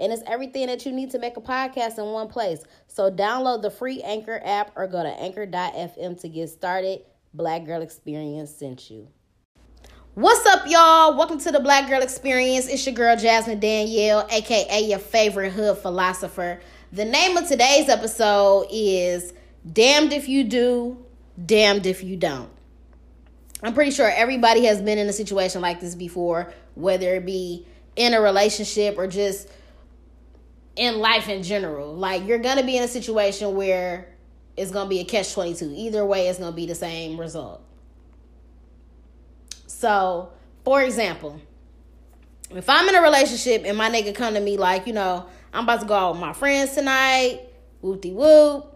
And it's everything that you need to make a podcast in one place. So download the free Anchor app or go to anchor.fm to get started. Black Girl Experience sent you. What's up, y'all? Welcome to the Black Girl Experience. It's your girl, Jasmine Danielle, aka your favorite hood philosopher. The name of today's episode is Damned If You Do, Damned If You Don't. I'm pretty sure everybody has been in a situation like this before, whether it be in a relationship or just in life in general. Like you're gonna be in a situation where it's gonna be a catch twenty two. Either way, it's gonna be the same result. So, for example, if I'm in a relationship and my nigga come to me like, you know, I'm about to go out with my friends tonight, whoop de whoop.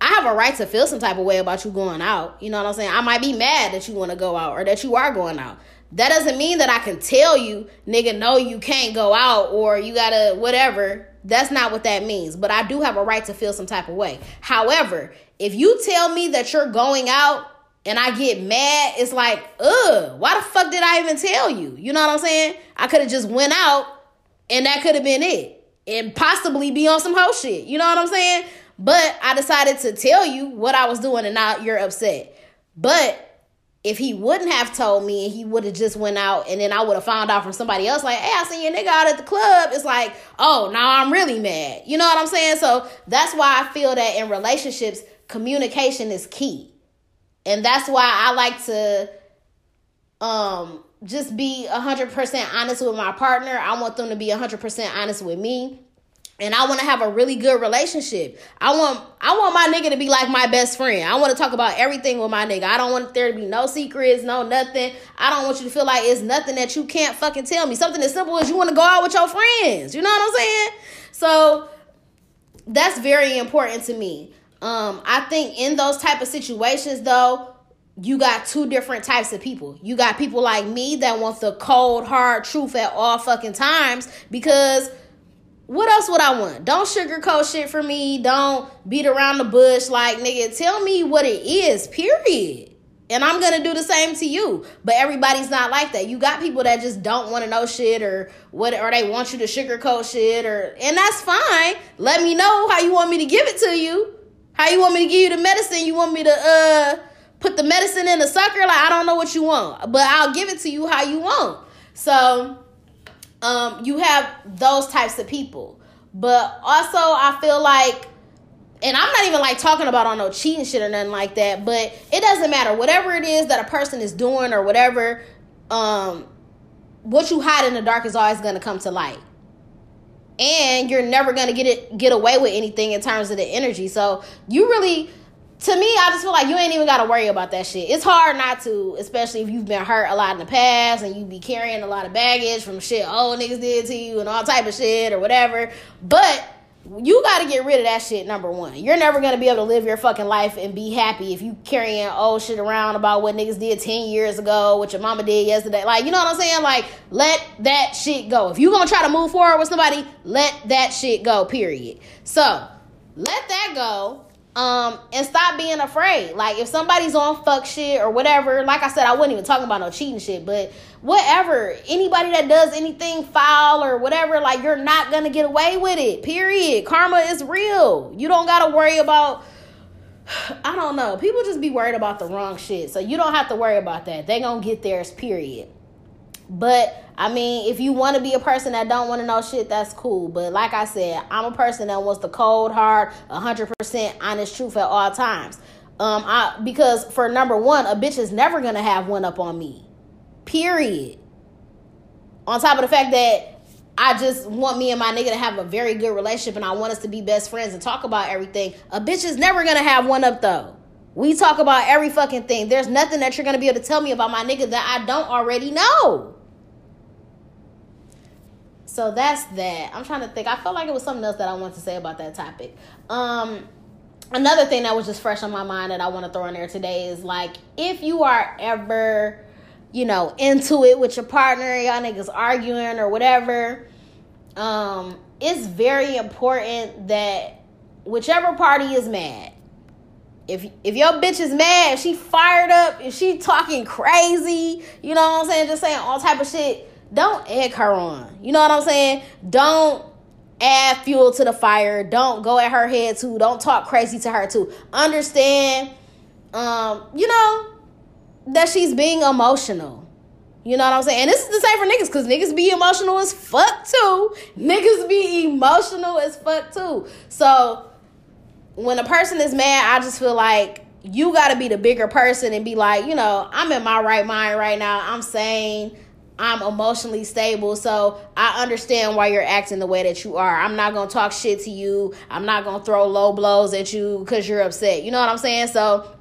I have a right to feel some type of way about you going out. You know what I'm saying? I might be mad that you want to go out or that you are going out. That doesn't mean that I can tell you, nigga, no, you can't go out or you gotta whatever. That's not what that means. But I do have a right to feel some type of way. However, if you tell me that you're going out and I get mad, it's like, ugh, why the fuck did I even tell you? You know what I'm saying? I could have just went out and that could have been it. And possibly be on some whole shit. You know what I'm saying? But I decided to tell you what I was doing and now you're upset. But if he wouldn't have told me and he would have just went out and then I would have found out from somebody else like, hey, I seen your nigga out at the club. It's like, oh, now I'm really mad. You know what I'm saying? So that's why I feel that in relationships, communication is key. And that's why I like to um just be 100% honest with my partner. I want them to be 100% honest with me and I want to have a really good relationship. I want I want my nigga to be like my best friend. I want to talk about everything with my nigga. I don't want there to be no secrets, no nothing. I don't want you to feel like it's nothing that you can't fucking tell me. Something as simple as you want to go out with your friends. You know what I'm saying? So that's very important to me. Um, I think in those type of situations though, you got two different types of people. You got people like me that want the cold, hard truth at all fucking times because what else would I want? Don't sugarcoat shit for me. Don't beat around the bush. Like, nigga, tell me what it is, period. And I'm gonna do the same to you. But everybody's not like that. You got people that just don't want to know shit or what or they want you to sugarcoat shit or and that's fine. Let me know how you want me to give it to you. How you want me to give you the medicine? You want me to uh put the medicine in the sucker? Like I don't know what you want, but I'll give it to you how you want. So um, you have those types of people. But also, I feel like, and I'm not even like talking about on no cheating shit or nothing like that, but it doesn't matter. Whatever it is that a person is doing or whatever, um, what you hide in the dark is always going to come to light. And you're never going to get it get away with anything in terms of the energy. So you really to me, I just feel like you ain't even got to worry about that shit. It's hard not to, especially if you've been hurt a lot in the past and you be carrying a lot of baggage from shit old niggas did to you and all type of shit or whatever. But you got to get rid of that shit. Number one, you're never gonna be able to live your fucking life and be happy if you carrying old shit around about what niggas did ten years ago, what your mama did yesterday. Like, you know what I'm saying? Like, let that shit go. If you gonna try to move forward with somebody, let that shit go. Period. So let that go um, and stop being afraid. Like if somebody's on fuck shit or whatever, like I said, I wasn't even talking about no cheating shit, but whatever, anybody that does anything foul or whatever, like you're not gonna get away with it. Period. Karma is real. You don't gotta worry about I don't know. People just be worried about the wrong shit. So you don't have to worry about that. They gonna get theirs, period. But I mean, if you want to be a person that don't want to know shit, that's cool. But like I said, I'm a person that wants the cold, hard, 100% honest truth at all times. Um, I because for number one, a bitch is never gonna have one up on me. Period. On top of the fact that I just want me and my nigga to have a very good relationship and I want us to be best friends and talk about everything. A bitch is never gonna have one up though. We talk about every fucking thing. There's nothing that you're gonna be able to tell me about my nigga that I don't already know. So that's that. I'm trying to think. I felt like it was something else that I wanted to say about that topic. Um, another thing that was just fresh on my mind that I want to throw in there today is like if you are ever, you know, into it with your partner, y'all niggas arguing or whatever, um, it's very important that whichever party is mad, if if your bitch is mad, she fired up, if she talking crazy, you know what I'm saying, just saying all type of shit, don't egg her on. You know what I'm saying? Don't add fuel to the fire. Don't go at her head too. Don't talk crazy to her too. Understand, um, you know, that she's being emotional. You know what I'm saying? And this is the same for niggas, cause niggas be emotional as fuck too. Niggas be emotional as fuck too. So when a person is mad, I just feel like you gotta be the bigger person and be like, you know, I'm in my right mind right now. I'm saying I'm emotionally stable. So I understand why you're acting the way that you are. I'm not to talk shit to you. I'm not to throw low blows at you because you're upset. You know what I'm saying? So,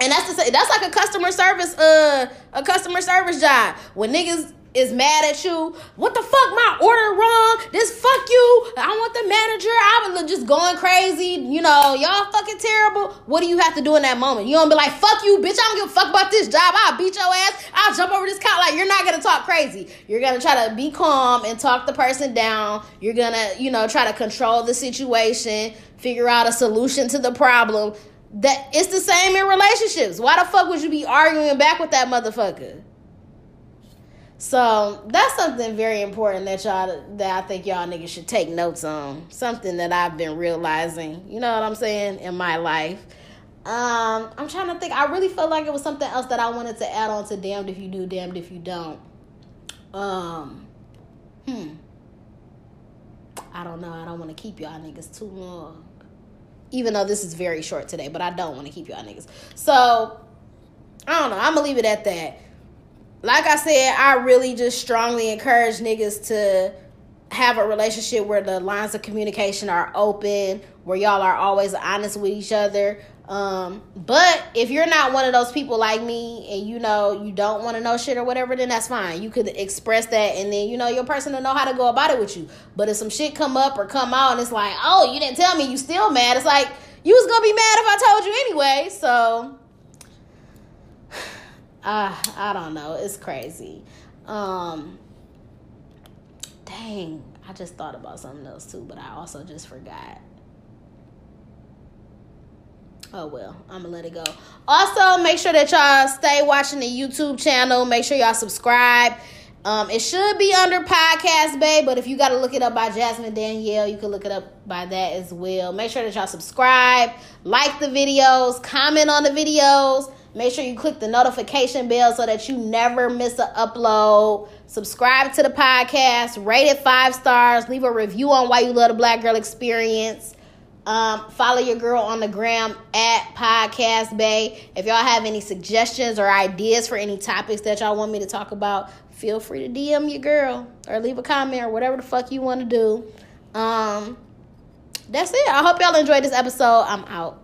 and that's say, that's like a customer service, uh, a customer service job. When niggas is mad at you. What the fuck, my order wrong? This fuck you. I want the manager. I was just going crazy. You know, y'all fucking terrible. What do you have to do in that moment? You don't be like, fuck you, bitch. I don't give a fuck about this job. I'll beat your ass. I'll jump over this couch. Like, you're not gonna talk crazy. You're gonna try to be calm and talk the person down. You're gonna, you know, try to control the situation, figure out a solution to the problem. That it's the same in relationships. Why the fuck would you be arguing back with that motherfucker? So that's something very important that y'all that I think y'all niggas should take notes on. Something that I've been realizing, you know what I'm saying, in my life. Um, I'm trying to think. I really felt like it was something else that I wanted to add on to damned if you do, damned if you don't. Um, hmm. I don't know. I don't want to keep y'all niggas too long. Even though this is very short today, but I don't want to keep y'all niggas. So I don't know. I'm gonna leave it at that like I said, I really just strongly encourage niggas to have a relationship where the lines of communication are open, where y'all are always honest with each other. Um, but if you're not one of those people like me and you know you don't want to know shit or whatever, then that's fine. You could express that and then you know your person will know how to go about it with you. But if some shit come up or come out and it's like, oh, you didn't tell me, you still mad. It's like you was gonna be mad if I told you anyway. So uh, I don't know. It's crazy. Um, dang, I just thought about something else too, but I also just forgot. Oh well, I'm gonna let it go. Also, make sure that y'all stay watching the YouTube channel. Make sure y'all subscribe. Um, it should be under Podcast Bay, but if you got to look it up by Jasmine Danielle, you can look it up by that as well. Make sure that y'all subscribe, like the videos, comment on the videos. Make sure you click the notification bell so that you never miss an upload. Subscribe to the podcast, rate it five stars, leave a review on why you love the Black Girl Experience. Um, follow your girl on the gram at Podcast Bay. If y'all have any suggestions or ideas for any topics that y'all want me to talk about, feel free to DM your girl or leave a comment or whatever the fuck you want to do. Um, that's it. I hope y'all enjoyed this episode. I'm out.